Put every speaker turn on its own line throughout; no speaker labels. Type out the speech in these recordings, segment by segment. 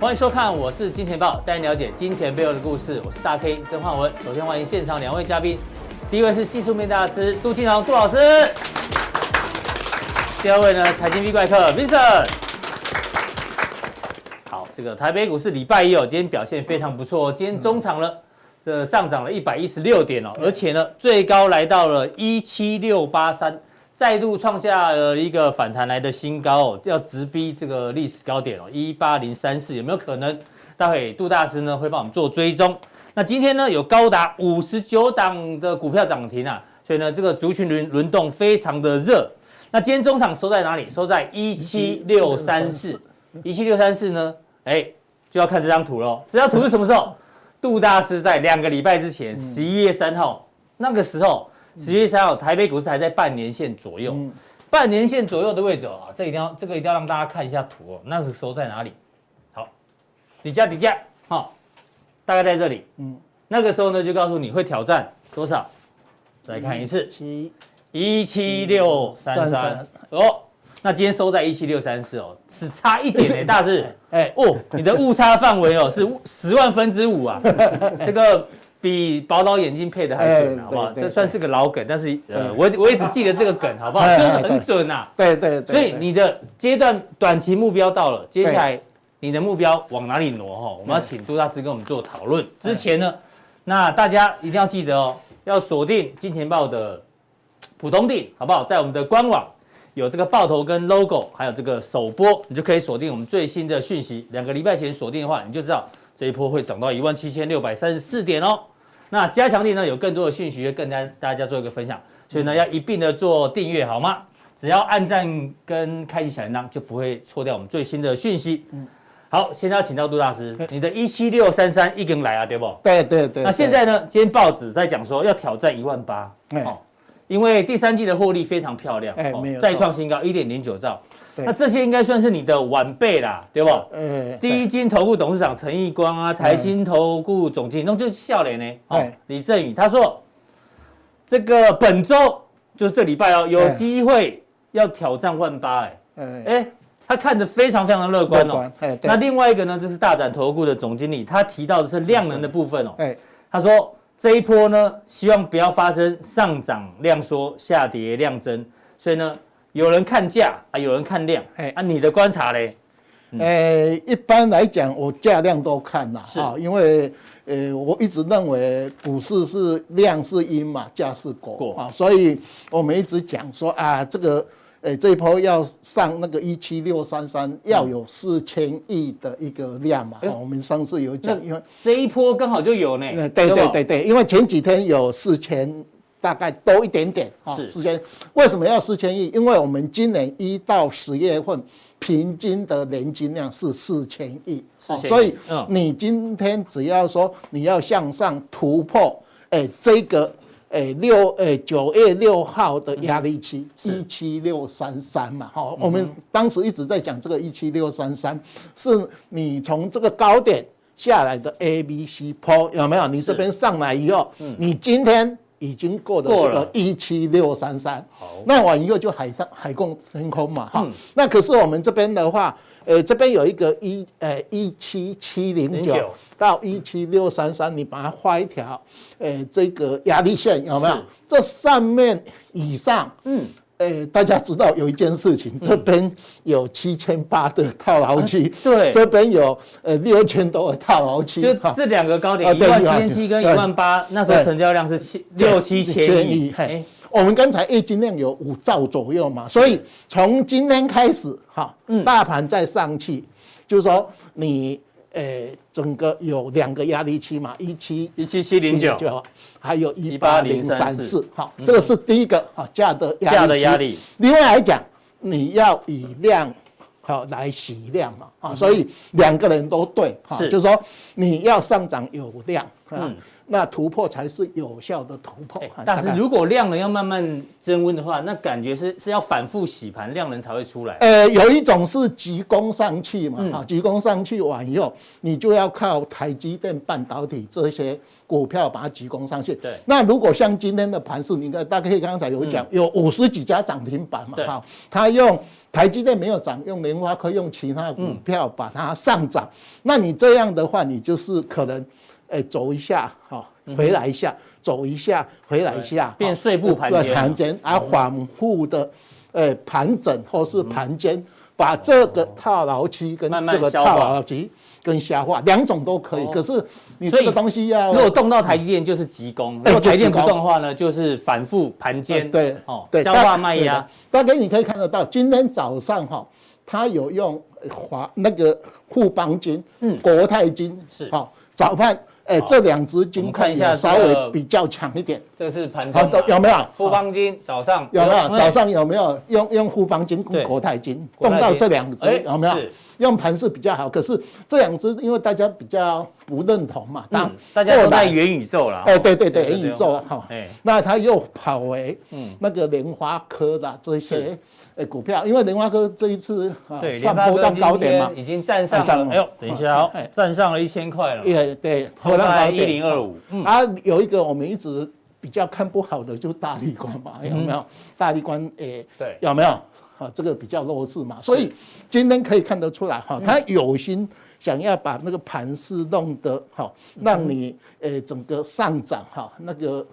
欢迎收看，我是金钱豹，带你了解金钱背后的故事。我是大 K 曾焕文。首先欢迎现场两位嘉宾，第一位是技术面大师杜金龙杜老师，第二位呢财经 V 怪客 Vincent。好，这个台北股市礼拜一哦，今天表现非常不错哦，今天中场呢这上涨了一百一十六点哦，而且呢最高来到了一七六八三。再度创下了一个反弹来的新高哦，要直逼这个历史高点哦，一八零三四有没有可能？待会杜大师呢会帮我们做追踪。那今天呢有高达五十九档的股票涨停啊，所以呢这个族群轮轮动非常的热。那今天中场收在哪里？收在一七六三四，一七六三四呢？哎，就要看这张图喽。这张图是什么时候？杜大师在两个礼拜之前，十一月三号那个时候。十月三号，台北股市还在半年线左右，嗯、半年线左右的位置啊，这一定要这个一定要让大家看一下图哦。那时候在哪里？好，底价底价，好，大概在这里。嗯，那个时候呢，就告诉你会挑战多少？再看一次，七一七六三三哦。那今天收在一七六三四哦，只差一点呢，大师。哎哦，你的误差范围哦是十万分之五啊，这个。比宝岛眼镜配的还准，好不好？这算是个老梗，但是呃，我我也只记得这个梗，好不好？真的很准呐。对对。所以你的阶段短期目标到了，接下来你的目标往哪里挪？哈，我们要请杜大师跟我们做讨论。之前呢，那大家一定要记得哦，要锁定金钱豹的普通錠，好不好？在我们的官网有这个爆头跟 logo，还有这个首播，你就可以锁定我们最新的讯息。两个礼拜前锁定的话，你就知道这一波会涨到一万七千六百三十四点哦。那加强力呢，有更多的讯息会跟大大家做一个分享，所以呢要一并的做订阅好吗？只要按赞跟开启小铃铛，就不会错掉我们最新的讯息。嗯，好，现在要请到杜大师，你的一七六三三一根来啊，对不？
对对对。
那现在呢，今天报纸在讲说要挑战一万八，哦，因为第三季的获利非常漂亮，哦，再创新高一点零九兆。那这些应该算是你的晚辈啦，对不？嗯。第一金投顾董事长陈义光啊，台新投顾总经理，那就是笑脸呢。哦。李振宇他说，这个本周就是这礼拜哦，有机会要挑战万八哎。嗯。哎，他看着非常非常的乐观哦。那另外一个呢，就是大展投顾的总经理，他提到的是量能的部分哦。他说这一波呢，希望不要发生上涨量缩，下跌量增，所以呢。有人看价啊，有人看量，哎，啊，你的观察嘞？
呃，一般来讲，我价量都看了啊，因为呃，我一直认为股市是量是因嘛，价是果啊，所以我们一直讲说啊，这个呃这一波要上那个一七六三三，要有四千亿的一个量嘛，我们上次有讲，因为
这一波刚好就有呢，
对对对对，因为前几天有四千。大概多一点点啊，四千，为什么要四千亿？因为我们今年一到十月份平均的年金量是四千亿，所以你今天只要说你要向上突破，哎，这个哎六哎九月六号的压力期一七六三三嘛，哈，我们当时一直在讲这个一七六三三，是你从这个高点下来的 A B C 坡有没有？你这边上来以后，你今天。已经过了这个一七六三三，那完以后就海上海共天空嘛，哈、嗯。那可是我们这边的话，呃，这边有一个一呃一七七零九到一七六三三，你把它画一条，呃，这个压力线有没有？这上面以上，嗯。哎，大家知道有一件事情，这边有七千八的套牢期，对，这边有呃六千多的套牢期，
就这两个高点，一万七千七跟一万八，那时候成交量是七六七千亿。
嘿，我们刚才月均量有五兆左右嘛，所以从今天开始哈，大盘再上去，就是说你。诶，整个有两个压力区嘛，一七
一七七零九，
还有一八零三四，好，这个是第一个啊价的
价的压力。
另外来讲，你要以量好来洗量嘛，啊，所以两个人都对，哈，就是说你要上涨有量，嗯。那突破才是有效的突破。
但是如果量能要慢慢增温的话，那感觉是是要反复洗盘，量能才会出来。
呃，有一种是急攻上去嘛，啊、嗯，急攻上去完以后，你就要靠台积电半导体这些股票把它急攻上去。对。那如果像今天的盘势，你看大概刚才有讲，有五十几家涨停板嘛，哈，它用台积电没有涨，用联发科用其他股票把它上涨，嗯、那你这样的话，你就是可能，哎，走一下，好，回来一下，嗯、走一下，回来一下，
变碎步盘间，
盘间，而反复的，哎，盘整或是盘间，把这个套牢期跟这个套牢期跟消化两种都可以，可是。你这个东西要，
如果动到台积电就是急攻，如果台积电不动的话呢，就是反复盘间，
对，哦，对，消化卖压。大概你可以看得到，今天早上哈，他有用华那个富邦金、嗯，国泰金是，好，早盘，哎，这两只金看一下稍微比较强一点。
这个是盘中
有没有？
富邦金早上
有没有？早上有没有？用用富邦金跟国泰金动到这两只有没有？用盘是比较好，可是这两只因为大家比较不认同嘛，当
大家都在元宇宙了，
哎，对对对，元宇宙哈，那他又跑回那个莲花科的这些股票，因为莲花科这一次啊创波段高点嘛，
已经站上了，哎呦，等一下哦，站上了一千块了，
对对，波段高点一零二五，啊，有一个我们一直比较看不好的就是大立光嘛，有没有？大立光，哎，对，有没有？啊，这个比较弱势嘛，所以今天可以看得出来哈，他有心想要把那个盘势弄得好，让你呃整个上涨哈，那个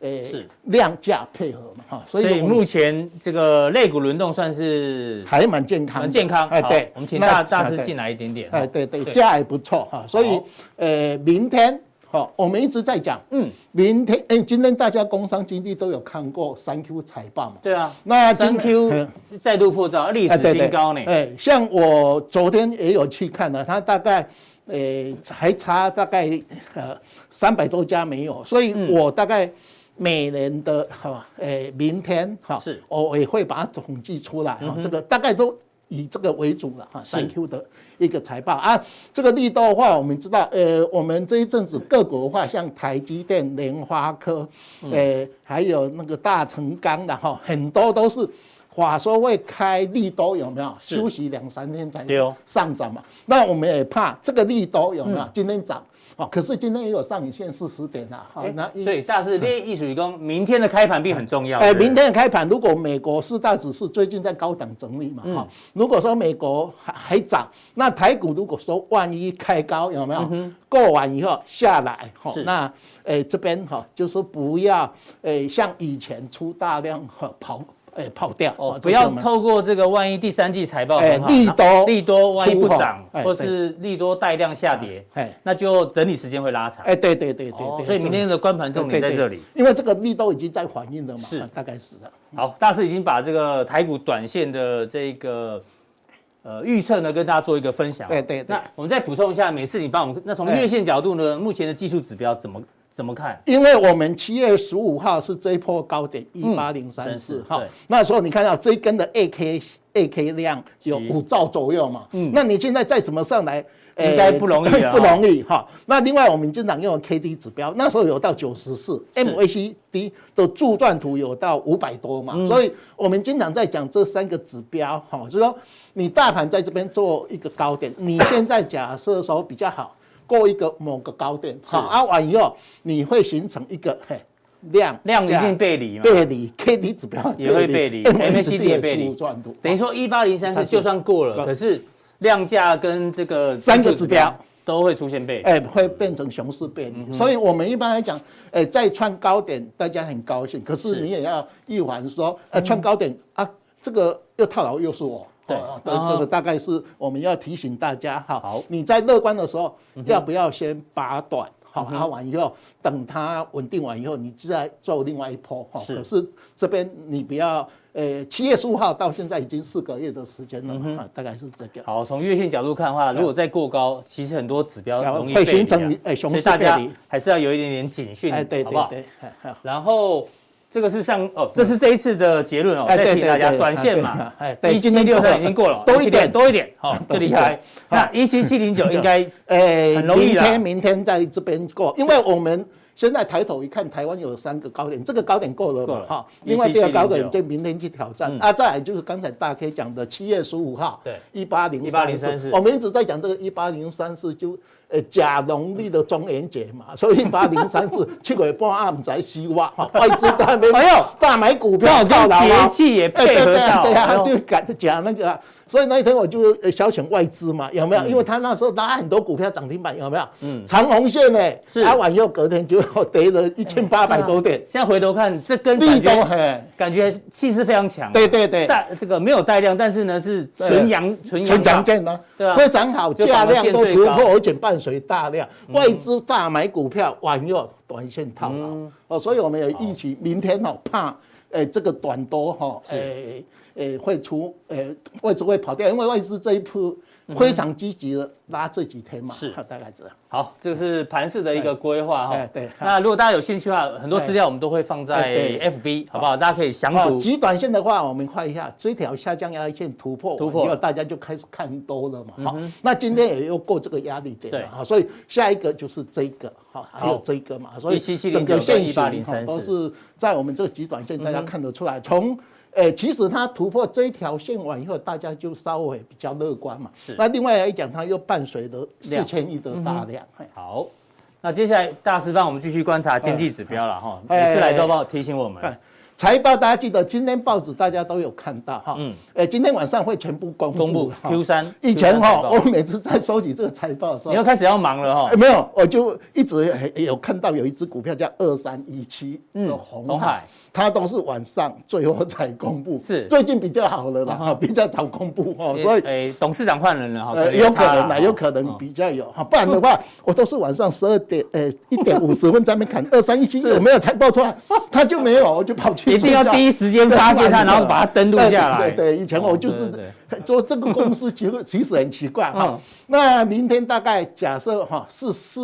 呃是量价配合嘛哈，
所以目前这个肋骨轮动算是
还蛮健康，
蛮健康。哎，对，我们请大大师进来一点点。
哎，对对，价还不错哈，所以呃明天。好，我们一直在讲，嗯，明天，哎，今天大家工商经济都有看过三 Q 财报嘛？
对啊，那三 Q 再度破造历史新高呢。
哎，像我昨天也有去看了，它大概，呃，还差大概呃三百多家没有，所以我大概每年的哈，哎，明天哈，是，我也会把它统计出来哈，这个大概都。以这个为主了哈，三 Q 的一个财报啊，这个利多的话，我们知道，呃，我们这一阵子个股的话，像台积电、联发科，呃，还有那个大成钢的哈，很多都是话说会开利多有没有？休息两三天才上涨嘛。那我们也怕这个利多有没有？今天涨。哦，可是今天也有上影线四十点啊，好，那
所以大致列艺术工，明天的开盘并很重要。
哎，明天的开盘，如果美国四大指数最近在高档整理嘛，哈，如果说美国还还涨，那台股如果说万一开高，有没有？过完以后下来，哈，那哎这边哈，就是不要哎像以前出大量和跑。哎，跑掉哦！
不要透过这个，万一第三季财报很好，
利多
利多，万一不涨，或是利多带量下跌，哎，那就整理时间会拉长。
哎，对对对对对，
所以明天的关盘重点在这里，
因为这个利多已经在反应了嘛，是大概是的。
好，大师已经把这个台股短线的这个呃预测呢，跟大家做一个分享。
对对，
那我们再补充一下，每次你帮我们，那从月线角度呢，目前的技术指标怎么？怎么看？
因为我们七月十五号是这一波高点一八零三四哈，那时候你看到这一根的 A K A K 量有五兆左右嘛，嗯，那你现在再怎么上来，
应该 不容易，
不容易哈。那另外我们经常用 K D 指标，那时候有到九十四，M A C D 的柱状图有到五百多嘛，所以我们经常在讲这三个指标哈，就是说你大盘在这边做一个高点，你现在假设说比较好。过一个某个高点，好，啊完以后你会形成一个嘿量
量一定背离嘛，
背离 K D 指标
也会背离，M A C D 也背离，等于说一八零三四就算过了，可是量价跟这个
三个指标。
都会出现背。离，
哎，会变成熊市背离，所以我们一般来讲，哎，再创高点大家很高兴，可是你也要预防说，呃，创高点啊，这个又套牢又是我。对，这个大概是我们要提醒大家哈。好，你在乐观的时候，要不要先拔短？好，拔完以后，等它稳定完以后，你再做另外一波哈。是。可是这边你不要，呃，七月十五号到现在已经四个月的时间了嘛，大概是这个。
好，从月线角度看的话，如果再过高，其实很多指标容易被形成，哎，所以大家还是要有一点点警讯，哎，对对对，然后。这个是上哦，这是这一次的结论哦。再提大家，短线嘛，哎一七六三已经过了，多一点，多一点，好，这里开那一七七零九应该哎很容。明天明天在这边过，因为我们现在抬头一看，台湾有三个高点，这个高点过了嘛，哈。另外第二个高点就明天去挑战啊。再来就是刚才大 K 讲的七月十五号，对，一八零一八零三四，我们一直在讲这个一八零三四就。
呃，假农历的中元节嘛，所以八零三四七月半暗在希望哈，外资大没有大买股票，
节气也配合到，
对啊，就赶着讲那个。所以那一天我就小选外资嘛，有没有？因为他那时候拉很多股票涨停板，有没有？嗯，长红线呢，是，拉完又隔天就跌了一千八百多点。
现在回头看，这跟力都很感觉气势非常强。
对对对，
带这个没有带量，但是呢是纯阳纯阳
线呢，对啊，非常好，价量都突破，而且伴随大量。外资大买股票，晚又短线套牢。哦，所以我们也预期明天哦，怕诶这个短多哈诶。诶，会出诶，外资会跑掉，因为外资这一波非常积极的拉这几天嘛，
是，
大概这样。
好，这个是盘势的一个规划哈。
对。
那如果大家有兴趣的话，很多资料我们都会放在 FB，好不好？大家可以详读。
极短线的话，我们看一下这条下降压力线突破，突破以后大家就开始看多了嘛。好，那今天也又过这个压力点了哈，所以下一个就是这个，好，还有这个嘛，所以整个线型都是在我们这个极短线，大家看得出来从。哎，其实它突破这一条线完以后，大家就稍微比较乐观嘛。是。那另外来讲，它又伴随着四千亿的大量。嗯、
好，那接下来大师帮我们继续观察经济指标了哈。每次来都帮我提醒我们。
财报大家记得，今天报纸大家都有看到哈。嗯。哎，今天晚上会全部公布。
公布 Q 三。
以前哈，我每次在收集这个财报的时候，
你又开始要忙了哈。
没有，我就一直有看到有一只股票叫二三一七的红海。它都是晚上最后才公布，是。最近比较好了啦，哈，比较早公布哈，所以
诶，董事长换人了哈，
有可能啦，有可能比较有哈，不然的话，我都是晚上十二点诶一点五十分在那边看二三一七 有没有财报出来，他就没有，我就跑去，
一定要第一时间发现他，然后把它登录下来。
对对，以前我就是做这个公司，其实其实很奇怪哈。那明天大概假设哈是是。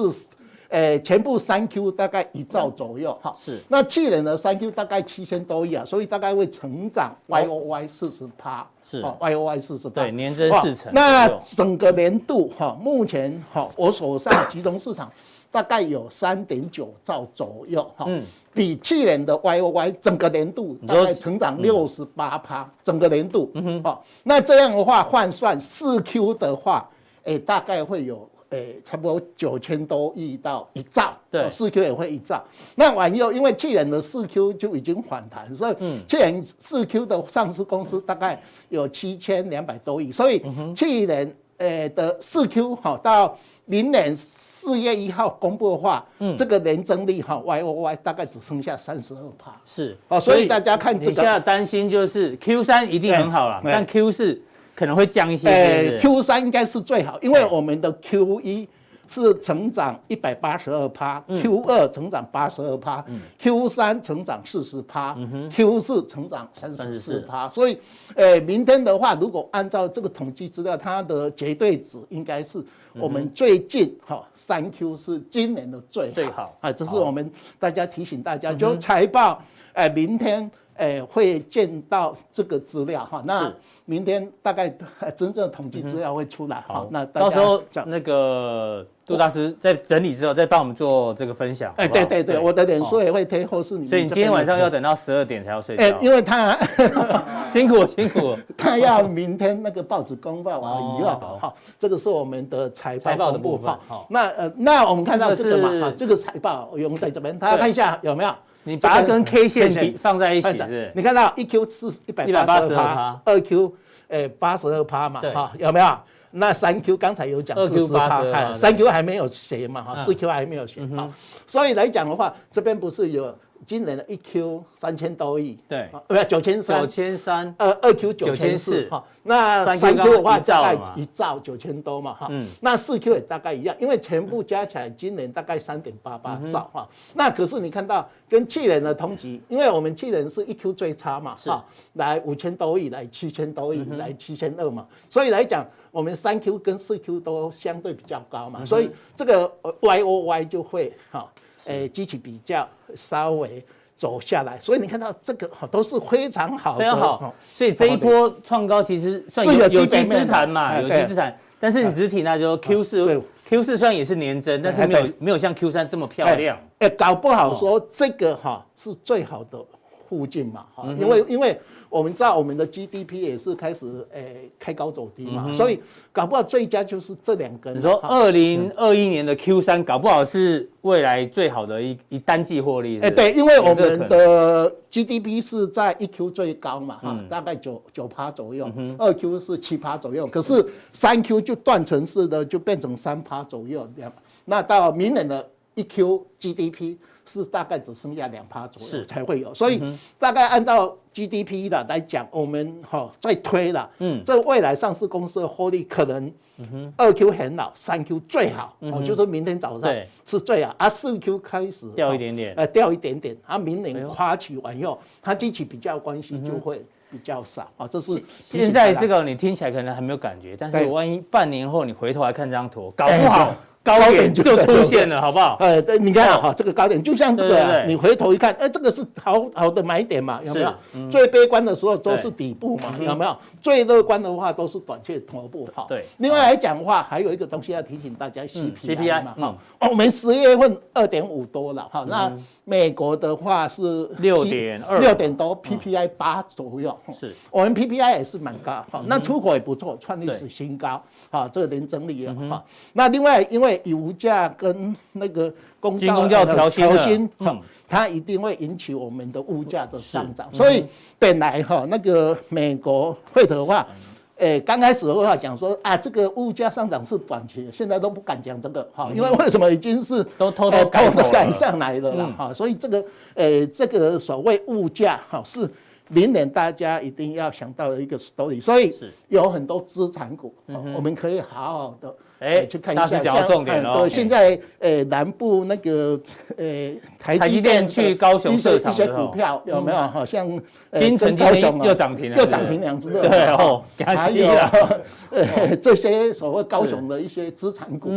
诶，全部三 Q 大概一兆左右哈，是。那去年的三 Q 大概七千多亿啊，所以大概会成长 Y O Y 四十趴，是，Y O Y 四十趴，
对，年增四成。
那整个年度哈，目前哈，我手上集中市场大概有三点九兆左右哈，嗯，比去年的 Y O Y 整个年度大概成长六十八趴，整个年度，嗯哼，好，那这样的话换算四 Q 的话，诶，大概会有。诶，差不多九千多亿到一兆，对，四 Q 也会一兆。那完以后，因为去年的四 Q 就已经反弹，所以去年四 Q 的上市公司大概有七千两百多亿，所以去年诶的四 Q 好到明年四月一号公布的话，嗯，这个年增率哈 Y O Y 大概只剩下三十二趴，
是，
哦，所以大家看这个，
现在担心就是 Q 三一定很好了，但 Q 四。可能会降一些，呃
，Q 三应该是最好，因为我们的 Q 一是成长一百八十二趴，Q 二成长八十二趴，Q 三成长四十趴，Q 四成长三十四趴，所以，呃，明天的话，如果按照这个统计资料，它的绝对值应该是我们最近哈三 Q 是今年的最好，最好。啊，这是我们大家提醒大家，就财报，哎，明天哎会见到这个资料哈，那。明天大概真正统计资料会出来，好，那
到时候那个杜大师在整理之后再帮我们做这个分享。
哎，对对对，我的脸书也会贴后市。
所以你今天晚上要等到十二点才要睡觉。哎，
因为他
辛苦辛苦，
他要明天那个报纸公报完以后，好，这个是我们的财报的部分。好，那呃，那我们看到这个嘛，这个财报我用在这边，大家看一下有没有？
你把它跟 K 线比放在一起，是？
你看到一 Q 是一百八十二趴，二 Q 诶八十二趴嘛，哈，有没有？那三 Q 刚才有讲四十趴，三 Q 还没有写嘛，哈，四 Q 还没有写，好，所以来讲的话，这边不是有。今年的一 Q 三千多亿，对，不是九千三，九千三，呃，二 Q 九千四，哈，那三 Q 的话大概一兆九千多嘛，哈，嗯，那四 Q 也大概一样，因为全部加起来今年大概三点八八兆，哈，那可是你看到跟去年的同期，因为我们去年是一 Q 最差嘛，哈，来五千多亿，来七千多亿，来七千二嘛，所以来讲，我们三 Q 跟四 Q 都相对比较高嘛，所以这个 Y O Y 就会哈。诶，机器比较稍微走下来，所以你看到这个都是非常好，
非常好。所以这一波创高其实算有有机之谈嘛，有机之谈。但是你只提那就 Q 四，Q 四虽然也是年增，但是没有没有像 Q 三这么漂亮。
诶，搞不好说这个哈是最好的附近嘛，哈、嗯，因为因为我们知道我们的 GDP 也是开始诶、呃、开高走低嘛，嗯、所以搞不好最佳就是这两根。
你说二零二一年的 Q 三搞不好是未来最好的一一单季获利？哎，
对，因为我们的 GDP 是在一 Q 最高嘛，哈、嗯，大概九九趴左右，二、嗯、Q 是七趴左右，可是三 Q 就断层式的就变成三趴左右这样，那到明年的一 Q GDP。是大概只剩下两趴左右才会有，所以大概按照 GDP 的来讲，我们哈在推了，嗯，这未来上市公司的获利可能，二 Q 很好，三 Q 最好，哦，就是明天早上是最好，啊，四 Q 开始
掉一点点，
呃，掉一点点，啊，明年夸起完以后，它机器比较关系就会比较少啊，这是
现在这个你听起来可能还没有感觉，但是万一半年后你回头来看这张图，搞不好。高点就出现了，好不好？
呃，对，你看哈，这个高点就像这个，你回头一看，哎，这个是好好的买点嘛，有没有？最悲观的时候都是底部嘛，有没有？最乐观的话都是短线头部哈。对。另外来讲的话，还有一个东西要提醒大家，CPI 嘛，哈，我们十月份二点五多了哈，那美国的话是
六点二，
六点多，PPI 八左右。是。我们 PPI 也是蛮高，哈，那出口也不错，创历史新高。好，这个年整理了哈。那另外，因为油价跟那个公道调薪，嗯，它一定会引起我们的物价的上涨。所以本来哈那个美国会的话，诶，刚开始的话讲说啊，这个物价上涨是短期，现在都不敢讲这个哈，因为为什么已经是
都偷偷改
上来了啦哈。所以这个诶，这个所谓物价哈是。明年大家一定要想到的一个 story，所以有很多资产股，我们可以好好的哎去看一下。
那是讲重点哦。
对，现在呃南部那个呃台积电去高雄设厂一些股票有没有？好像
金城高雄又涨停了，
又涨停两只了。
对哦，还有
呃这些所谓高雄的一些资产股，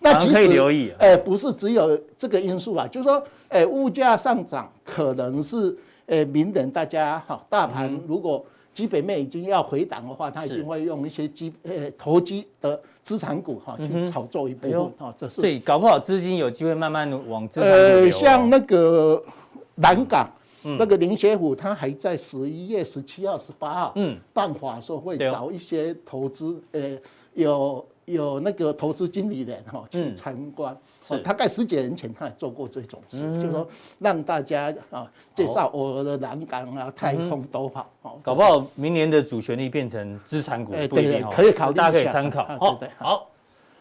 那其实可以留意。
呃，不是只有这个因素啊，就是说，呃，物价上涨可能是。呃，明年大家哈，大盘如果基本面已经要回档的话，他一定会用一些基呃投机的资产股哈去炒作一部分哈，这是。
所以搞不好资金有机会慢慢往资产股
呃，像那个南港那个林学虎，他还在十一月十七号、十八号嗯。办法说会找一些投资呃有。有那个投资经理人哈去参观，是。大概十几年前他也做过这种事，就是说让大家啊介绍我的南港啊、太空都好，
搞不好明年的主旋律变成资产股，
对对，可以考虑，
大家可以参考。好，好，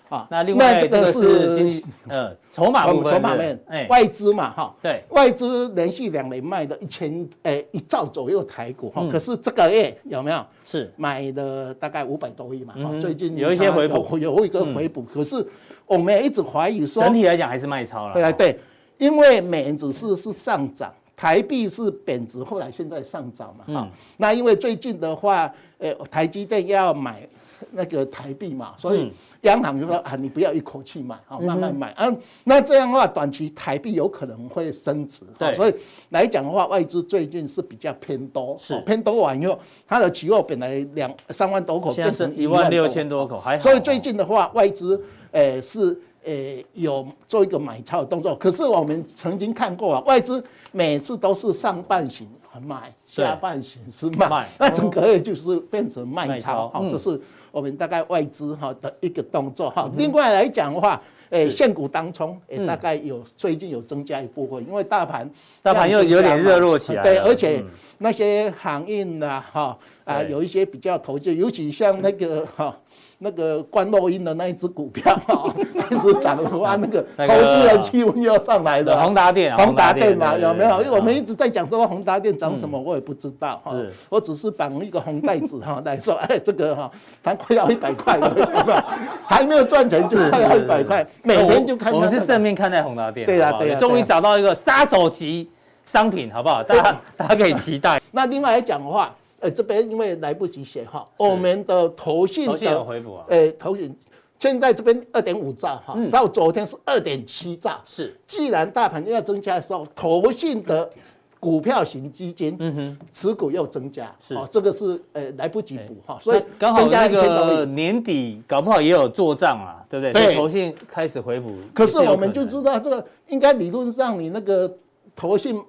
好，那另外这个是经呃筹码部分，筹码面，哎，
外资嘛哈，对，外资连续两年卖了一千哎一兆左右台股哈，可是这个月有没有？是。买了大概五百多亿嘛，最近
有一些回补，
有一个回补。可是我们也一直怀疑说，
整体来讲还是卖超了。
对啊，对，因为美元指数是上涨，台币是贬值，后来现在上涨嘛。哈，那因为最近的话，呃，台积电要买那个台币嘛，所以。央行就说啊，你不要一口气买，好慢慢买。嗯，那这样的话，短期台币有可能会升值。对，所以来讲的话，外资最近是比较偏多，是偏多完以后，它的期货本来两三万多口，
变成一万六千多口，还好。
所以最近的话，外资诶是诶有做一个买超的动作。可是我们曾经看过啊，外资每次都是上半行买，下半型是卖，那整个月就是变成卖超，好，这是。我们大概外资哈的一个动作哈，另外来讲的话，诶，现股当冲诶，大概有最近有增加一部分，因为大盘
大盘又有点热络起来，
对，而且那些航运呐哈啊，有一些比较投机，尤其像那个哈。那个观落阴的那一只股票啊，开始涨的话，那个 投资人气温又要上来了。
宏达电，
宏达电嘛，有没有？因为我们一直在讲这个宏达电涨什么，我也不知道哈。我只是绑一个红袋子哈来说，哎，这个哈，它快要一百块了，还没有赚钱就快要一百块，每天就看。
我们是正面看待宏达电，
对呀对呀，
终于找到一个杀手级商品，好不好？大家大家可以期待。
那另外来讲的话。呃，这边因为来不及写哈，我们的投信的回补啊，呃，投信现在这边二点五兆哈，到昨天是二点七兆。是，既然大盘要增加的时候，投信的股票型基金，嗯哼，持股又增加，是，这个是呃来不及补哈，所以
刚好那个年底搞不好也有做账啊，对不对？对，投信开始回补。
可是我们就知道这个应该理论上你那个。投信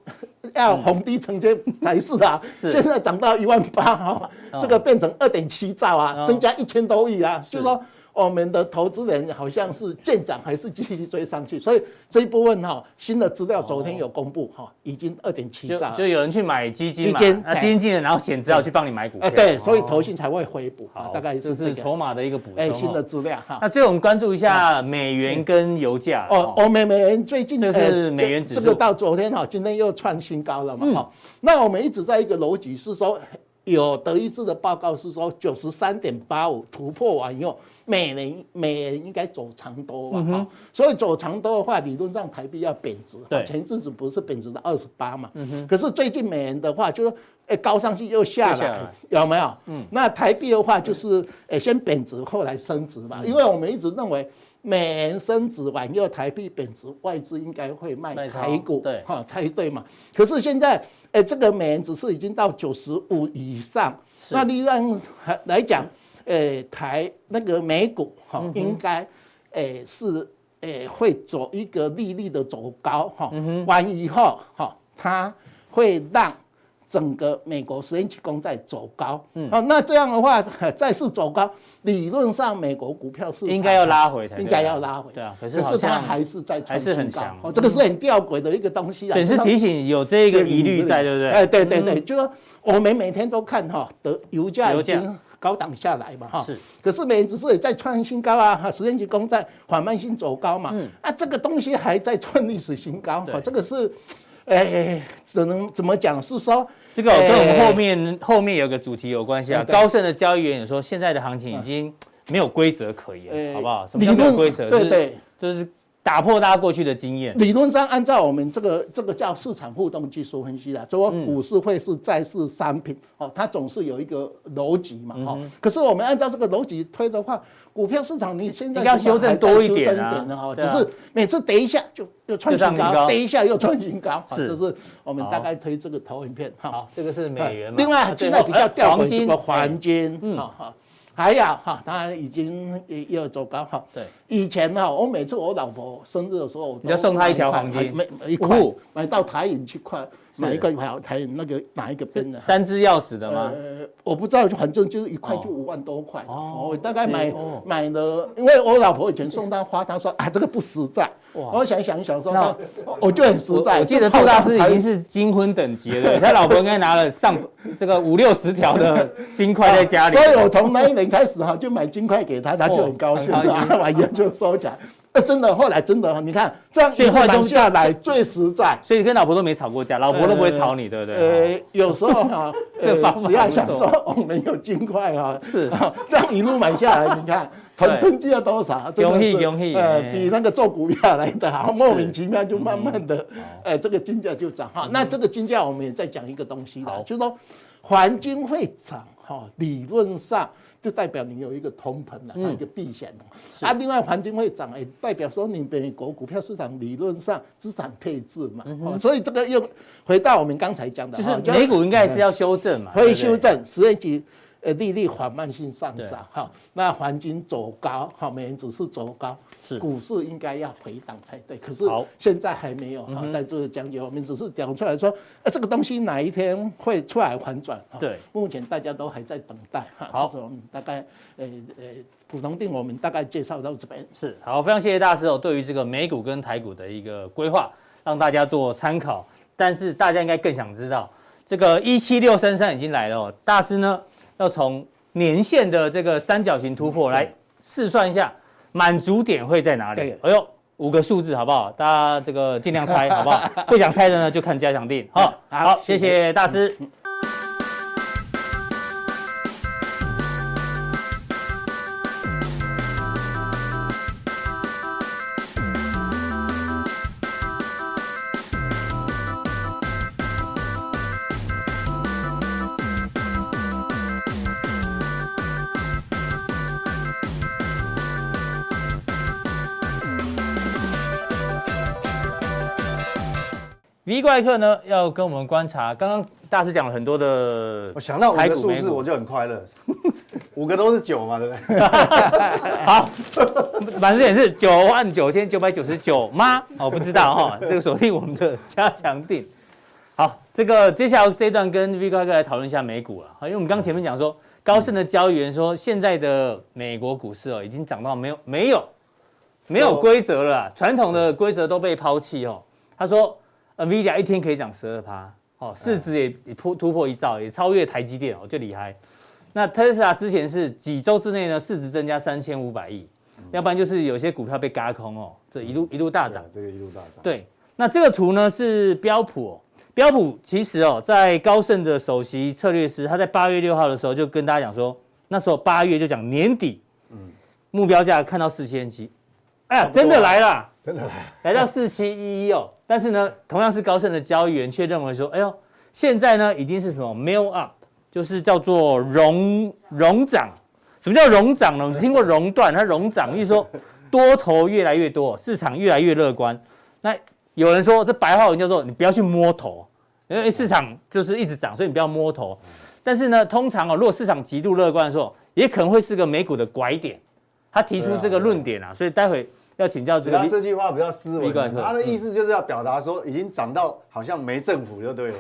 要逢低承接才是啊，嗯、现在涨到一万八哈，这个变成二点七兆啊，哦、增加一千多亿啊，是就是说。我们的投资人好像是见涨还是继续追上去，所以这一部分哈，新的资料昨天有公布哈，已经二点七兆，
就有人去买基金嘛，基金，那基金经理然后钱只好去帮你买股票，
对，所以投信才会回补，大概
是这是筹码的一个补充。
哎，新的资料哈。
那最后我们关注一下美元跟油价。
哦，欧美美元最近
这是美元指数，
这个到昨天哈，今天又创新高了嘛哈。那我们一直在一个逻辑是说，有德意志的报告是说九十三点八五突破完以后。美元美元应该走长多嘛，哈，所以走长多的话，理论上台币要贬值。对，前阵子不是贬值到二十八嘛。可是最近美元的话，就是诶高上去又下来，有没有？嗯。那台币的话，就是诶先贬值，后来升值嘛。因为我们一直认为美元升值完又台币贬值，外资应该会卖台股，对，哈才对嘛。可是现在诶这个美元指数已经到九十五以上，那理论上来讲。诶，台那个美股哈，应该诶是诶会走一个利率的走高哈，完以后哈，它会让整个美国十年期公债走高，嗯，好，那这样的话，再次走高，理论上美国股票是
应该要拉回才
应该要拉回，
对啊，
可是它还是在
还是很强，
哦，这个是很吊诡的一个东西啊，
也是提醒有这个疑虑在，对不对？
哎，对对对，就说我们每天都看哈的油价已经。高档下来嘛，哈，是，可是美元指数也在创新高啊，哈，十年期公债缓慢性走高嘛，嗯，啊，这个东西还在创历史新高，哈，这个是，哎，只能怎么讲？是说
这个跟我们后面后面有个主题有关系啊。高盛的交易员也说，现在的行情已经没有规则可言，好不好？什么叫没有规则？对对，就是。打破大家过去的经验。
理论上，按照我们这个这个叫市场互动技术分析的，说股市会是债市商品哦，它总是有一个逻辑嘛哈。可是我们按照这个逻辑推的话，股票市场你现在
要修正多一点
啊，只是每次跌一下就又创新高，跌一下又创新高，是，这是我们大概推这个投影片哈。
好，这个是美元嘛。
另外现在比较吊诡这个黄金，嗯哈。还有哈，他已经也也有走高哈。对，以前哈，我每次我老婆生日的时候，
你要送她一条黄金，
买一块，买到台影去块，买一个台台银那个哪一个边的？
三只钥匙的吗？
呃，我不知道，反正就是一块就五万多块。哦，我大概买买了，因为我老婆以前送她花，她说啊这个不实在。我想想想说，我就很实在。
我记得杜大师已经是金婚等级了，他老婆应该拿了上这个五六十条的金块在家里。
所以我从那一年开始哈，就买金块给他，他就很高兴，他晚上就收起来。真的，后来真的，你看这样一换下来最实在。
所以你跟老婆都没吵过架，老婆都不会吵你，对不对？
呃，有时候哈，只要想说我们有金块哈，是 这样一路买下来，你看。成本价多少？
容易容易，
呃，比那个做股票来的好，莫名其妙就慢慢的，哎，这个金价就涨哈。那这个金价我们也在讲一个东西的，就是说黄金会涨哈，理论上就代表你有一个通膨的，一个避险的。啊，另外黄金会涨，也，代表说你美国股票市场理论上资产配置嘛。所以这个又回到我们刚才讲的，
就是美股应该是要修正嘛，
会修正十年期。呃，利率缓慢性上涨，哈，那黄金走高，哈，美元指数走高，是股市应该要回档才对。可是现在还没有哈，在这个讲解，我们只是讲出来说，呃，这个东西哪一天会出来反转？对，目前大家都还在等待。哈好，我们大概，呃呃，普通定我们大概介绍到这边。
是，好，非常谢谢大师哦，对于这个美股跟台股的一个规划，让大家做参考。但是大家应该更想知道，这个一七六三三已经来了哦，大师呢？要从年线的这个三角形突破来试算一下，满足点会在哪里？哎呦，五个数字好不好？大家这个尽量猜好不好？不想猜的呢，就看加强定。好，好，谢谢大师。V 怪客呢，要跟我们观察。刚刚大师讲了很多的，
我想到五个数字，我就很快乐。五个都是九嘛，对不对？
好，反正也是九万九千九百九十九吗？我不知道哈，这个锁定我们的加强定。好，这个接下来这一段跟 V 怪客来讨论一下美股了。因为我们刚前面讲说，高盛的交易员说，现在的美国股市哦，已经涨到没有没有没有规则了，传统的规则都被抛弃哦。他说，NVIDIA 一天可以涨十二趴，哦，市值也也突突破一兆，也超越台积电哦，就厉害。那特斯拉之前是几周之内呢，市值增加三千五百亿，要不然就是有些股票被嘎空哦，这一路一路大涨，
这个一路大涨。
对，那这个图呢是标普哦。标普其实哦，在高盛的首席策略师，他在八月六号的时候就跟大家讲说，那时候八月就讲年底，嗯，目标价看到四千七，哎呀，真的来了，
真的来，
来到四七一一哦。但是呢，同样是高盛的交易员却认为说，哎呦，现在呢已经是什么 melt up，就是叫做熔熔涨。什么叫熔涨呢？我们听过熔断，它熔涨，意思说多头越来越多，市场越来越乐观。那有人说这白话文叫做你不要去摸头，因为市场就是一直涨，所以你不要摸头。但是呢，通常哦，如果市场极度乐观的时候，也可能会是个美股的拐点。他提出这个论点啊，所以待会要请教这个。
他这句话比较斯文，他的意思就是要表达说已经涨到好像没政府就对了。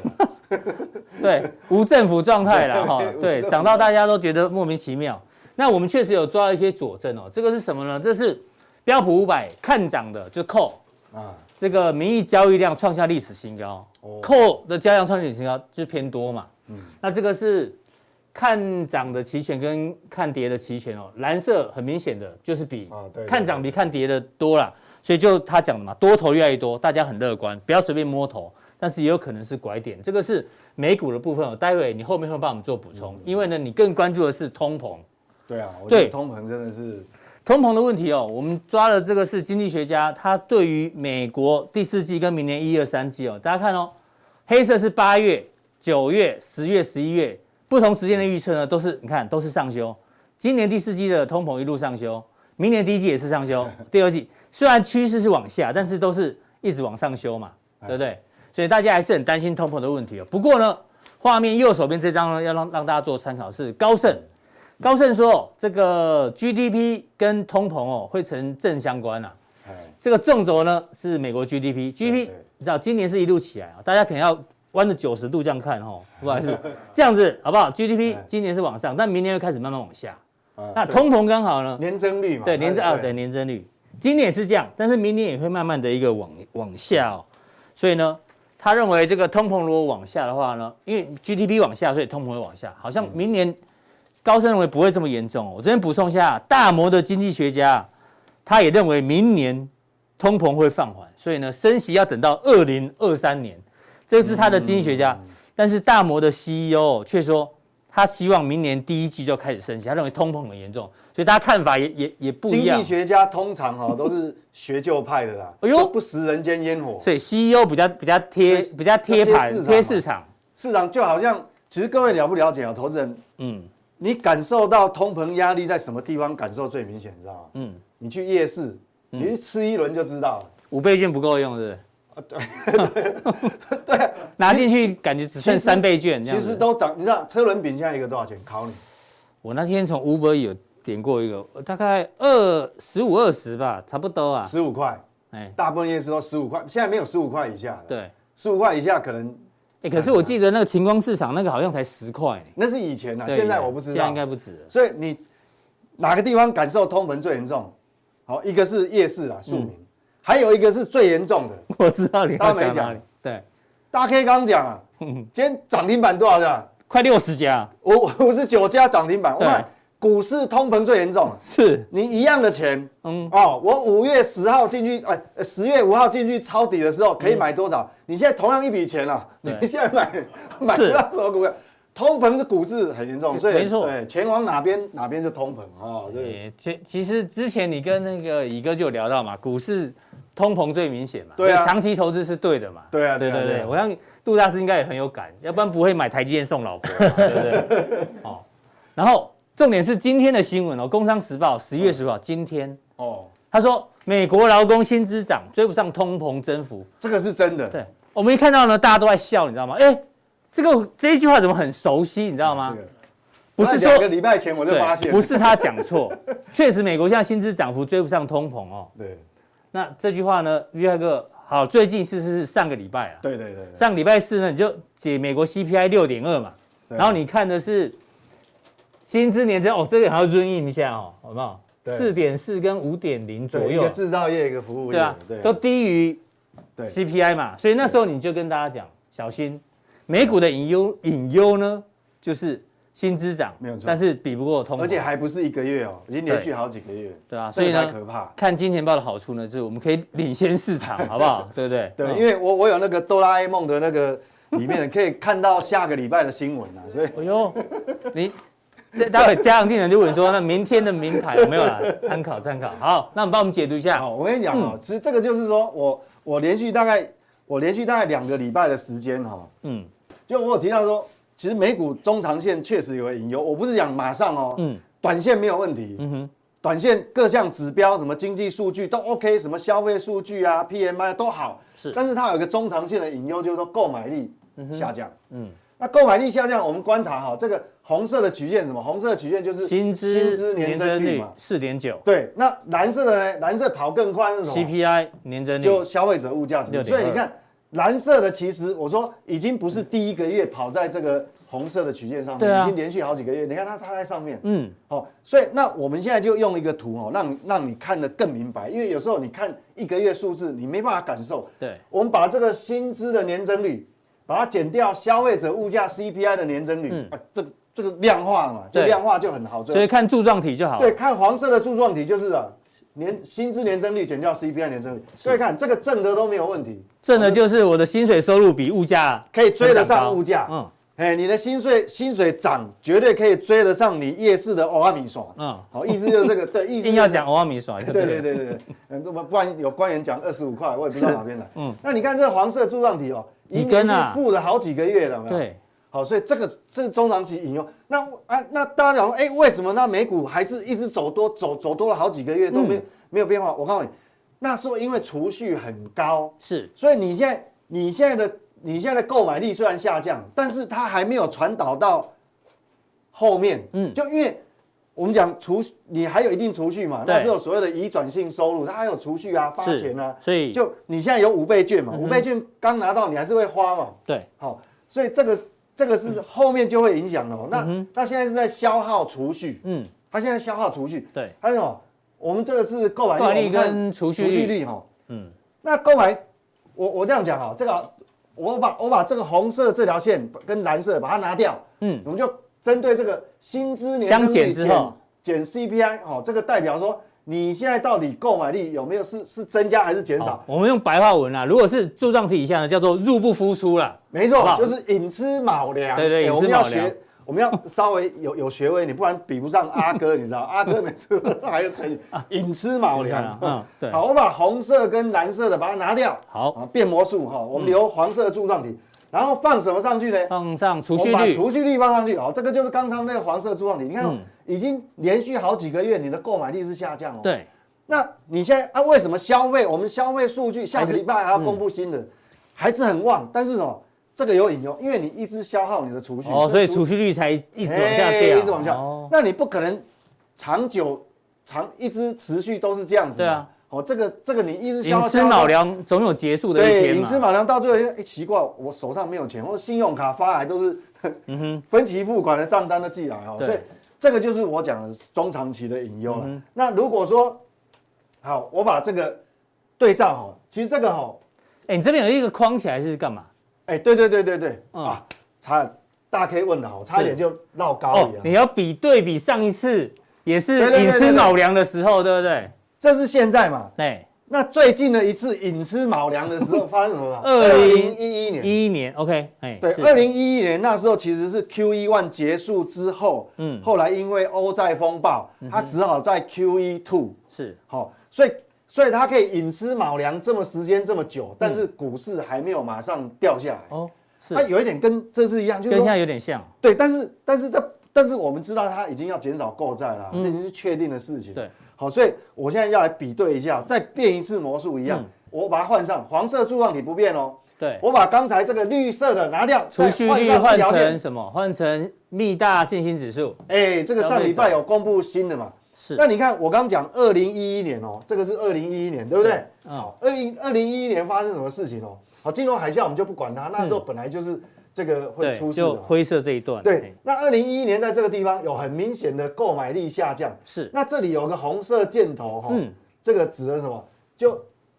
对，无政府状态了 哈。对，涨到大家都觉得莫名其妙。那我们确实有抓一些佐证哦。这个是什么呢？这是标普五百看涨的，就 call 啊。这个名义交易量创下历史新高，call 的交易量创历史新高就是偏多嘛。嗯，那这个是看涨的期权跟看跌的期权哦，蓝色很明显的就是比看涨比看跌的多了，所以就他讲的嘛，多头越来越多，大家很乐观，不要随便摸头，但是也有可能是拐点。这个是美股的部分哦，待会你后面会帮我们做补充，因为呢，你更关注的是通膨。
对啊，我觉得通膨真的是。
通膨的问题哦，我们抓了这个是经济学家，他对于美国第四季跟明年一二三季哦，大家看哦，黑色是八月、九月、十月、十一月不同时间的预测呢，都是你看都是上修。今年第四季的通膨一路上修，明年第一季也是上修，第二季虽然趋势是往下，但是都是一直往上修嘛，对不对？所以大家还是很担心通膨的问题哦。不过呢，画面右手边这张呢，要让让大家做参考是高盛。高盛说，这个 GDP 跟通膨哦会成正相关啊。这个纵轴呢是美国 GDP，GDP 你知道今年是一路起来啊，大家可能要弯着九十度这样看哈，不好意思，这样子好不好？GDP 今年是往上，但明年又开始慢慢往下。那通膨刚好呢？
年增率嘛。
对，年增啊，对，年增率，今年也是这样，但是明年也会慢慢的一个往往下哦。所以呢，他认为这个通膨如果往下的话呢，因为 GDP 往下，所以通膨会往下，好像明年。高盛认为不会这么严重。我这边补充一下，大摩的经济学家，他也认为明年通膨会放缓，所以呢，升息要等到二零二三年，这是他的经济学家。但是大摩的 CEO 却说，他希望明年第一季就开始升息，他认为通膨很严重，所以大家看法也也也不一样。
经济学家通常哈都是学旧派的啦，哎呦，不食人间烟火。
所以 CEO 比较比较贴比较贴牌贴市场，
市场就好像其实各位了不了解啊，投资人，嗯。你感受到通膨压力在什么地方感受最明显？你知道吗？嗯，你去夜市，你去吃一轮就知道了。
五倍券不够用是不是？
啊，对，对，
拿进去感觉只剩三倍券这样。
其实都涨，你知道车轮饼现在一个多少钱？考你。
我那天从 Uber 有点过一个，大概二十五二十吧，差不多啊。
十五块，哎，大部分夜市都十五块，现在没有十五块以下的。
对，
十五块以下可能。
哎可是我记得那个晴光市场那个好像才十块，
那是以前啊，现在我不知道，
现在应该不止。
所以你哪个地方感受通膨最严重？好，一个是夜市啊，庶民，还有一个是最严重的，
我知道你
大家没讲，
对，
大 K 刚讲啊，今天涨停板多少家？
快六十家，
五五十九家涨停板，我看！股市通膨最严重，
是。你
一样的钱，嗯。哦，我五月十号进去，哎，十月五号进去抄底的时候可以买多少？你现在同样一笔钱了，你现在买买不到什么股票？通膨是股市很严重，所以没错，对，钱往哪边哪边就通膨哦。对，
其其实之前你跟那个乙哥就有聊到嘛，股市通膨最明显嘛，对啊，长期投资是对的嘛，
对啊，对对对，
我想杜大师应该也很有感，要不然不会买台积电送老婆，对不对？哦，然后。重点是今天的新闻哦，《工商时报》十一月十号，今天哦，他说美国劳工薪资涨，追不上通膨增幅，
这个是真的。
对，我们一看到呢，大家都在笑，你知道吗？哎，这个这一句话怎么很熟悉，你知道吗？不是说
两个礼拜前我就发现，
不是他讲错，确实美国现在薪资涨幅追不上通膨哦。
对，
那这句话呢，V 哥好，最近是是上个礼拜啊，
对对对，
上礼拜四呢，你就解美国 CPI 六点二嘛，然后你看的是薪资年增哦，这个还要润印一下哦，好不好？四点四跟五点零左右，
一个制造业，一个服务业，
对啊，都低于 CPI 嘛，所以那时候你就跟大家讲，小心美股的隐忧，隐忧呢就是。薪资涨没有错，但是比不过通膨，
而且还不是一个月哦，已经连续好几个月，
对啊，所以呢可怕。看金钱豹的好处呢，就是我们可以领先市场，好不好？对不对？
对，因为我我有那个哆啦 A 梦的那个里面可以看到下个礼拜的新闻啊，所以，哎呦，
你待会加强錠人就问说，那明天的名牌有没有啦？参考参考。好，那我们帮我们解读一下。
我跟你讲哦，其实这个就是说我我连续大概我连续大概两个礼拜的时间哈，嗯，就我有提到说。其实美股中长线确实有个隐忧，我不是讲马上哦，嗯，短线没有问题，嗯哼，短线各项指标什么经济数据都 OK，什么消费数据啊、PMI 都好，是，但是它有一个中长线的隐忧，就是说购买力下降，嗯，那购买力下降，我们观察哈，这个红色的曲线什么？红色的曲线就是薪资薪资年增率嘛，
四点九，
对，那蓝色的呢？蓝色跑更快是什么
？CPI 年增率
就消费者物价指数，所以你看。蓝色的其实我说已经不是第一个月跑在这个红色的曲线上面，已经连续好几个月。你看它它在上面，嗯，好，所以那我们现在就用一个图哦，让让你看得更明白。因为有时候你看一个月数字，你没办法感受。对，我们把这个薪资的年增率，把它减掉消费者物价 CPI 的年增率，啊，这个这个量化嘛，就量化就很好。
所以看柱状体就好。
对，看黄色的柱状体就是啊。年薪资年增率减掉 CPI 年增率，所以看这个正的都没有问题，
正的就是我的薪水收入比物价
可以追得上物价。嗯，哎，你的薪水薪水涨，绝对可以追得上你夜市的欧阿米耍。嗯，好，意思就是这个，对，意思
一定要讲欧阿米耍。
对对对对对，嗯，不不然有官员讲二十五块，我也不知道哪边来。嗯，那你看这个黄色柱状体哦，已经负了好几个月了，对。好，所以这个这是中长期引用。那啊，那大家讲说，哎，为什么那美股还是一直走多走走多了好几个月都没、嗯、没有变化？我告诉你，那是因为储蓄很高，是。所以你现在你现在的你现在的购买力虽然下降，但是它还没有传导到后面。嗯，就因为我们讲储，你还有一定储蓄嘛，那是有所谓的移转性收入，它还有储蓄啊，发钱啊。所以就你现在有五倍券嘛，五倍券刚拿到你还是会花嘛。对，好，所以这个。这个是后面就会影响了。那那现在是在消耗储蓄，嗯，它现在消耗储蓄，对，还有我们这个是购买力跟储蓄率哈，嗯，那购买，我我这样讲哈，这个我把我把这个红色这条线跟蓝色把它拿掉，嗯，我们就针对这个薪资年增率减减 CPI，哦，这个代表说。你现在到底购买力有没有是是增加还是减少？
我们用白话文啊，如果是柱状体以下呢，叫做入不敷出啦。
没错，就是寅吃卯粮。对对，我们要学，我们要稍微有有学位，你不然比不上阿哥，你知道？阿哥每次还是成语寅吃卯粮。嗯，对。好，我把红色跟蓝色的把它拿掉。好，变魔术哈，我们留黄色的柱状体，然后放什么上去呢？
放上储蓄率。把
储蓄率放上去，好，这个就是刚刚那个黄色柱状体，你看。已经连续好几个月，你的购买力是下降哦。对，那你现在啊，为什么消费？我们消费数据下个礼拜还要公布新的，还是很旺。但是哦，这个有隐忧，因为你一直消耗你的储蓄，
哦，所以储蓄率才一直往下掉，
一直往下。那你不可能长久长一直持续都是这样子。对啊。哦，这个这个你一直消耗，寅吃
卯粮总有结束的一天嘛。
寅吃老粮到最后，哎，奇怪，我手上没有钱，或者信用卡发来都是，嗯哼，分期付款的账单都寄来哦，所以。这个就是我讲的中长期的隐忧了。嗯、那如果说好，我把这个对照好，其实这个哈，
哎，你这边有一个框起来是干嘛？
哎，对对对对对，嗯、啊，差大家可以问的好，差一点就绕高了、哦。
你要比对比上一次也是寅吃卯粮的时候，对不对？
这是现在嘛？对。那最近的一次寅吃卯粮的时候发生什么？二零一一年，
一一年，OK，哎，
对，二零一一年那时候其实是 QE one 结束之后，嗯，后来因为欧债风暴，它只好在 QE two 是。好，所以所以它可以寅吃卯粮这么时间这么久，但是股市还没有马上掉下来。哦，是，它有一点跟这次一样，就
跟现在有点像，
对，但是但是这但是我们知道它已经要减少购债了，这已经是确定的事情，对。好，所以我现在要来比对一下，再变一次魔术一样，嗯、我把它换上黄色柱状体不变哦，
对，
我把刚才这个绿色的拿掉，
储蓄率换成什么？换成密大信心指数。
哎，这个上礼拜有公布新的嘛？是。那你看我刚讲二零一一年哦，这个是二零一一年，对不对？嗯。二零二零一一年发生什么事情哦？好，金融海啸我们就不管它，那时候本来就是这个会出事。
就灰色这一段。
对。那二零一一年在这个地方有很明显的购买力下降。
是。
那这里有个红色箭头哈，嗯，这个指的什么？就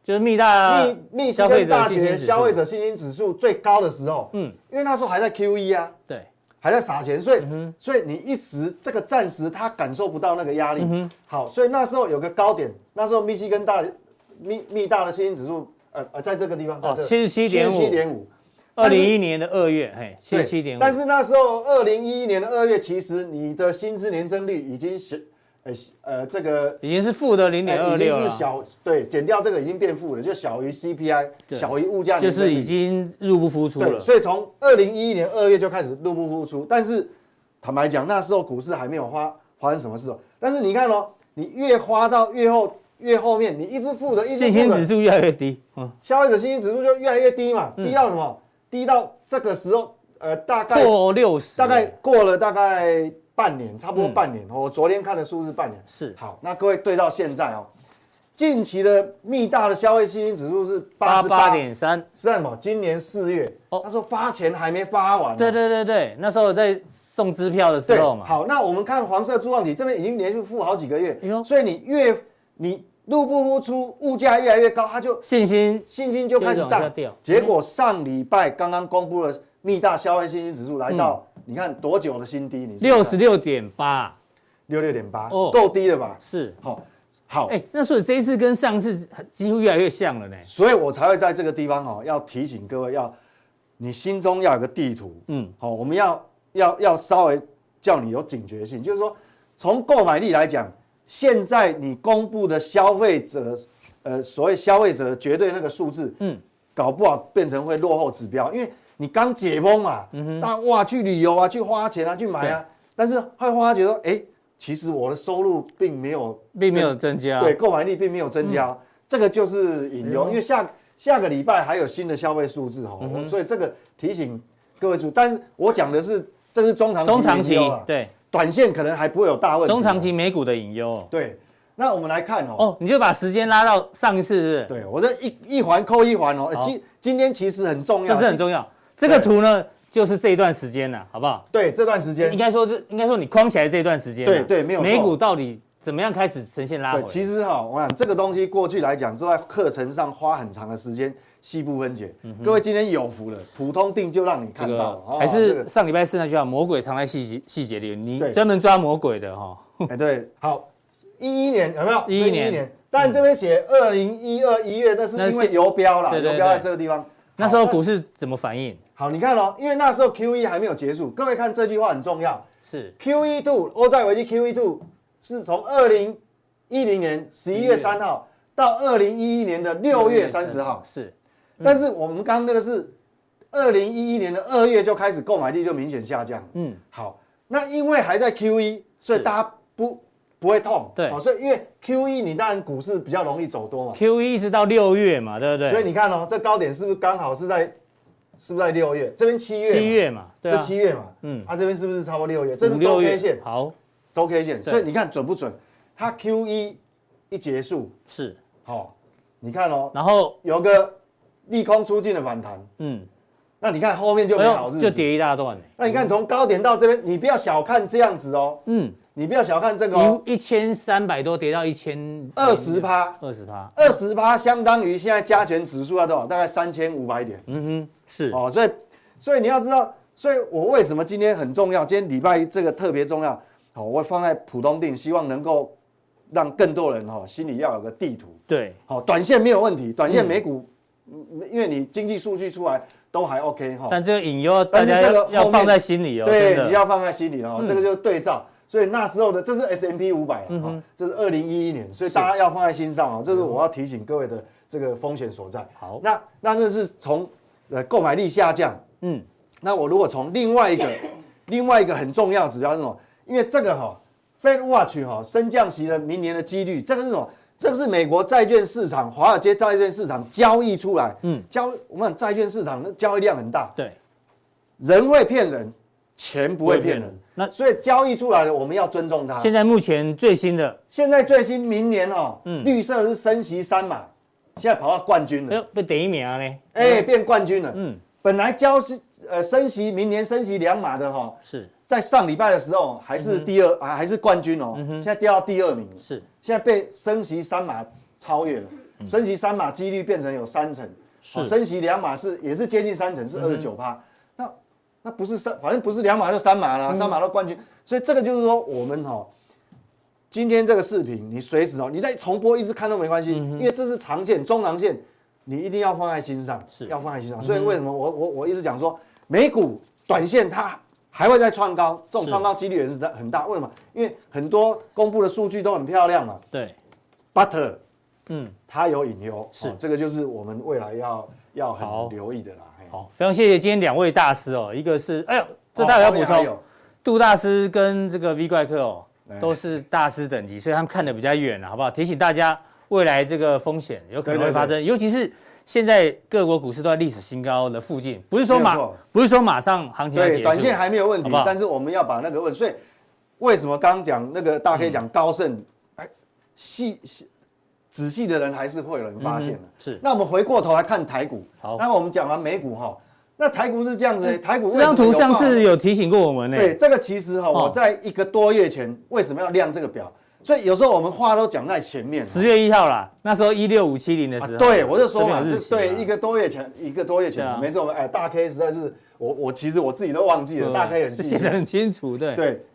就是密大
密密西根大学消费者信心指数最高的时候，嗯，因为那时候还在 QE 啊，
对，
还在撒钱，所以所以你一时这个暂时他感受不到那个压力，好，所以那时候有个高点，那时候密西根大密密大的信心指数，呃呃，在这个地方，
哦，七十七点五，
七十七点五，
二零一一年的二月，嘿，七十七点五，
但是那时候二零一一年的二月，其实你的薪资年增率已经是。呃呃，这个
已经是负的零点二六了，
已经是小，对，减掉这个已经变负了，就小于 CPI，小于物价，
就是已经入不敷出了。
所以从二零一一年二月就开始入不敷出，但是坦白讲，那时候股市还没有发发生什么事哦。但是你看哦，你越花到越后越后面，你一直负的，一直负的，
信心指数越来越低，
嗯，消费者信心指数就越来越低嘛，低到什么？低到这个时候，呃，大概
过六十，
大概过了大概。半年，差不多半年。嗯、我昨天看的数字，半年
是
好。那各位对到现在哦，近期的密大的消费信心指数是八十八点三，是什么？今年四月哦，他说发钱还没发完。
对对对对，那时候在送支票的时候嘛。
好，那我们看黄色柱状体这边已经连续负好几个月，呦所以你越你入不敷出，物价越来越高，他就
信心
信心就开始大掉。结果上礼拜刚刚公布了密大消费信心指数来到、嗯。你看多久的新低？你
六十六点八，
六六点八，哦，够低了吧？
是，
好，好，
哎，那所以这一次跟上次几乎越来越像了呢。
所以我才会在这个地方哈，要提醒各位，要你心中要有个地图，嗯，好，我们要要要稍微叫你有警觉性，就是说，从购买力来讲，现在你公布的消费者，呃，所谓消费者绝对那个数字，嗯，搞不好变成会落后指标，因为。你刚解封嘛，嗯哼，但哇去旅游啊，去花钱啊，去买啊，但是会发觉说，哎，其实我的收入并没有，
并没有增加，
对，购买力并没有增加，这个就是隐忧，因为下下个礼拜还有新的消费数字哈，所以这个提醒各位主，但是我讲的是这是中长期，
中长期对，
短线可能还不会有大问题，
中长期美股的隐忧，
对，那我们来看哦，
哦，你就把时间拉到上一次是，
对我这一一环扣一环哦，今今天其实很重要，
这是很重要。这个图呢，就是这一段时间了，好不好？
对，这段时间
应该说是应该说你框起来这段时间。
对对，没有错。
美股到底怎么样开始呈现拉回？
其实哈，我想这个东西过去来讲，就在课程上花很长的时间细部分解。各位今天有福了，普通定就让你看到。
还是上礼拜四那句话，魔鬼藏在细节细节里，你专门抓魔鬼的哈。
哎，对，好，一一年有没有？
一一年。
但这边写二零一二一月，那是因为游标啦，游标在这个地方。
那时候股市怎么反应？
好，你看哦，因为那时候 QE 还没有结束。各位看这句话很重要，
是
QE two 欧债危机 QE two 是从二零一零年十一月三号到二零一一年的六月三十号。
是，
但是我们刚刚那个是二零一一年的二月就开始购买力就明显下降。嗯，好，那因为还在 Q 一所以大家不。不会痛，
对，
所以因为 Q 一你当然股市比较容易走多嘛
，Q E 一直到六月嘛，对不对？
所以你看哦，这高点是不是刚好是在，是不是在六月？这边七月，
七月嘛，对
这七月嘛，嗯，它这边是不是差不多六月？这是周 K 线，
好，
周 K 线，所以你看准不准？它 Q 一一结束。
是，
好，你看哦，
然后
有个利空出尽的反弹，嗯，那你看后面就没好日子，
就跌一大段。
那你看从高点到这边，你不要小看这样子哦，嗯。你不要小看这个哦，
一千三百多跌到一千
二十趴，
二十趴，
二十趴相当于现在加权指数要多少？大概三千五百点。
嗯哼，是
哦，所以所以你要知道，所以我为什么今天很重要？今天礼拜一这个特别重要。好，我放在普通定，希望能够让更多人哈心里要有个地图。
对，
好，短线没有问题，短线美股，因为你经济数据出来都还 OK 哈。
但这个隐忧，大家要放在心里哦。
对，你要放在心里哦。这个就是对照。所以那时候的这是 S M P 五百啊，这是二零一一年，所以大家要放在心上啊，这是我要提醒各位的这个风险所在。
好，
那那这是从呃购买力下降，嗯，那我如果从另外一个 另外一个很重要指标是什么？因为这个哈 Fed Watch 哈升降息的明年的几率，这个是什么？这个是美国债券市场、华尔街债券市场交易出来，嗯，交我们债券市场的交易量很大，
对，
人会骗人，钱不会骗人，那所以交易出来的我们要尊重它。
现在目前最新的，
现在最新明年哦，嗯，绿色的是升息三嘛，现在跑到冠军了，
被第一名呢，
哎，变冠军了，嗯，本来交是呃升息，明年升息两码的哈，
是。
在上礼拜的时候还是第二啊，还是冠军哦。现在掉到第二名，
是
现在被升息三码超越了。升息三码几率变成有三成，是升息两码是也是接近三成，是二十九趴。那那不是三，反正不是两码就三码了，三码都冠军。所以这个就是说，我们哈，今天这个视频你随时哦，你再重播一直看都没关系，因为这是长线、中长线，你一定要放在心上，是要放在心上。所以为什么我我我一直讲说，美股短线它。还会再创高，这种创高几率也是很大。为什么？因为很多公布的数据都很漂亮嘛。
对
，But，嗯，它有隐忧，是这个就是我们未来要要很留意的啦。
好，非常谢谢今天两位大师哦，一个是哎呦，这大家要补充，杜大师跟这个 V 怪客哦，都是大师等级，所以他们看得比较远了，好不好？提醒大家，未来这个风险有可能会发生，尤其是。现在各国股市都在历史新高的附近，不是说马不是说马上行情
对，短线还没有问题，好好，但是我们要把那个问，所以为什么刚刚讲那个大家可以讲高盛，哎，细细仔细的人还是会有人发现的。是，那我们回过头来看台股，好，那我们讲完美股哈，那台股是这样子，嗯、台股这
张图像是有提醒过我们呢。
对，这个其实哈，我在一个多月前为什么要亮这个表？所以有时候我们话都讲在前面。
十月一号啦，那时候一六五七零的时候。啊、
对，我就说嘛，就对一个多月前，一个多月前，啊、没错。哎，大 K 实在是我我其实我自己都忘记了，大 K 很
写得很清楚，对
对。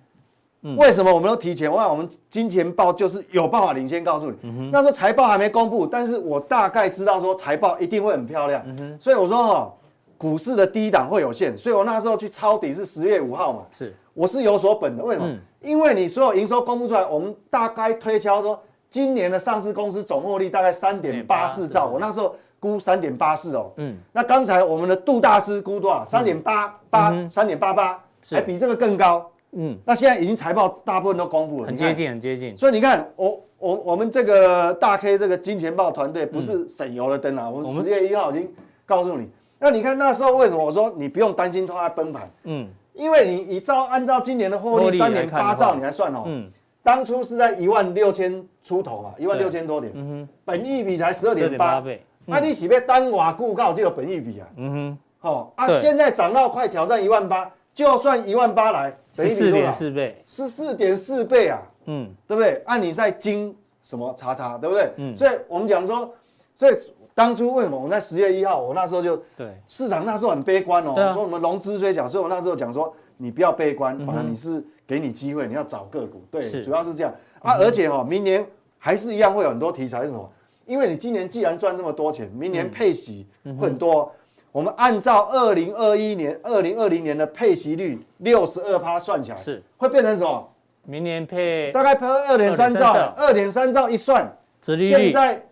嗯、为什么我们都提前？我想我们金钱报就是有办法领先告诉你。嗯、那时候财报还没公布，但是我大概知道说财报一定会很漂亮。嗯、所以我说哈，股市的低档会有限，所以我那时候去抄底是十月五号嘛。
是。
我是有所本的，为什么？嗯、因为你所有营收公布出来，我们大概推敲说，今年的上市公司总获利大概三点八四兆，我那时候估三点八四哦。嗯。那刚才我们的杜大师估多少？三点八八，三点八八，还比这个更高。嗯。那现在已经财报大部分都公布了，
很接近，很接近。
所以你看，我我我们这个大 K 这个金钱豹团队不是省油的灯啊，我们十月一号已经告诉你。那你看那时候为什么我说你不用担心它崩盘？嗯。因为你以照按照今年的获利三年八兆你来算哦，嗯，当初是在一万六千出头嘛，一万六千多点，嗯哼，本益比才十二点八倍，那你是不是单瓦固告这个本益比啊？嗯哼，好啊，现在涨到快挑战一万八，就算一万八来，
十四点四倍，
十四点四倍啊，嗯，对不对？按你在金什么查查，对不对？嗯，所以我们讲说，所以。当初为什么我们在十月一号，我那时候就对市场那时候很悲观哦，说我们融资追缴，所以我那时候讲说你不要悲观，反正你是给你机会，你要找个股，对，主要是这样啊。而且哈，明年还是一样会有很多题材是什么？因为你今年既然赚这么多钱，明年配息会很多。我们按照二零二一年、二零二零年的配息率六十二趴算起来，是会变成什么？
明年配
大概配二点三兆，二点三兆一算，现在。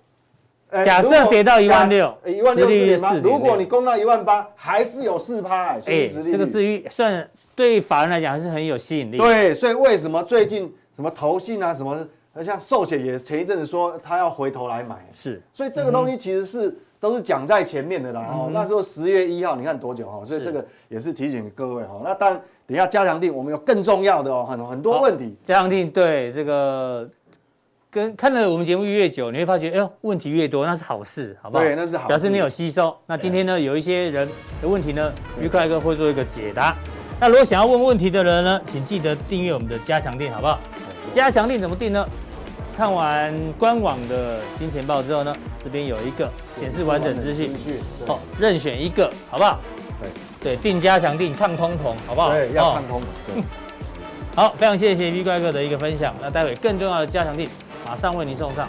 假设跌到一万六，
一万六四点八，如果你攻到一万八，还是有四趴哎，哎，
这个至于算对法人来讲还是很有吸引力。
对，所以为什么最近什么投信啊，什么像寿险也前一阵子说他要回头来买，
是，
所以这个东西其实是都是讲在前面的啦。哦，那时候十月一号，你看多久哈？所以这个也是提醒各位哈。那当然，等一下加强定，我们有更重要的哦，很很多问题。
加强定对这个。跟看了我们节目越久，你会发觉，哎呦，问题越多，那是好事，好不好？
对，那是好事，
表示你有吸收。那今天呢，有一些人的问题呢，于快哥会做一个解答。那如果想要问问题的人呢，请记得订阅我们的加强店，好不好？加强店怎么订呢？看完官网的金钱豹之后呢，这边有一个显示完整资讯，哦，任选一个，好不好？对对，订加强定抗通膨，好不好？
对，要抗通
好，非常谢谢 V 怪哥的一个分享。那待会更重要的加强錠。马上为您送上。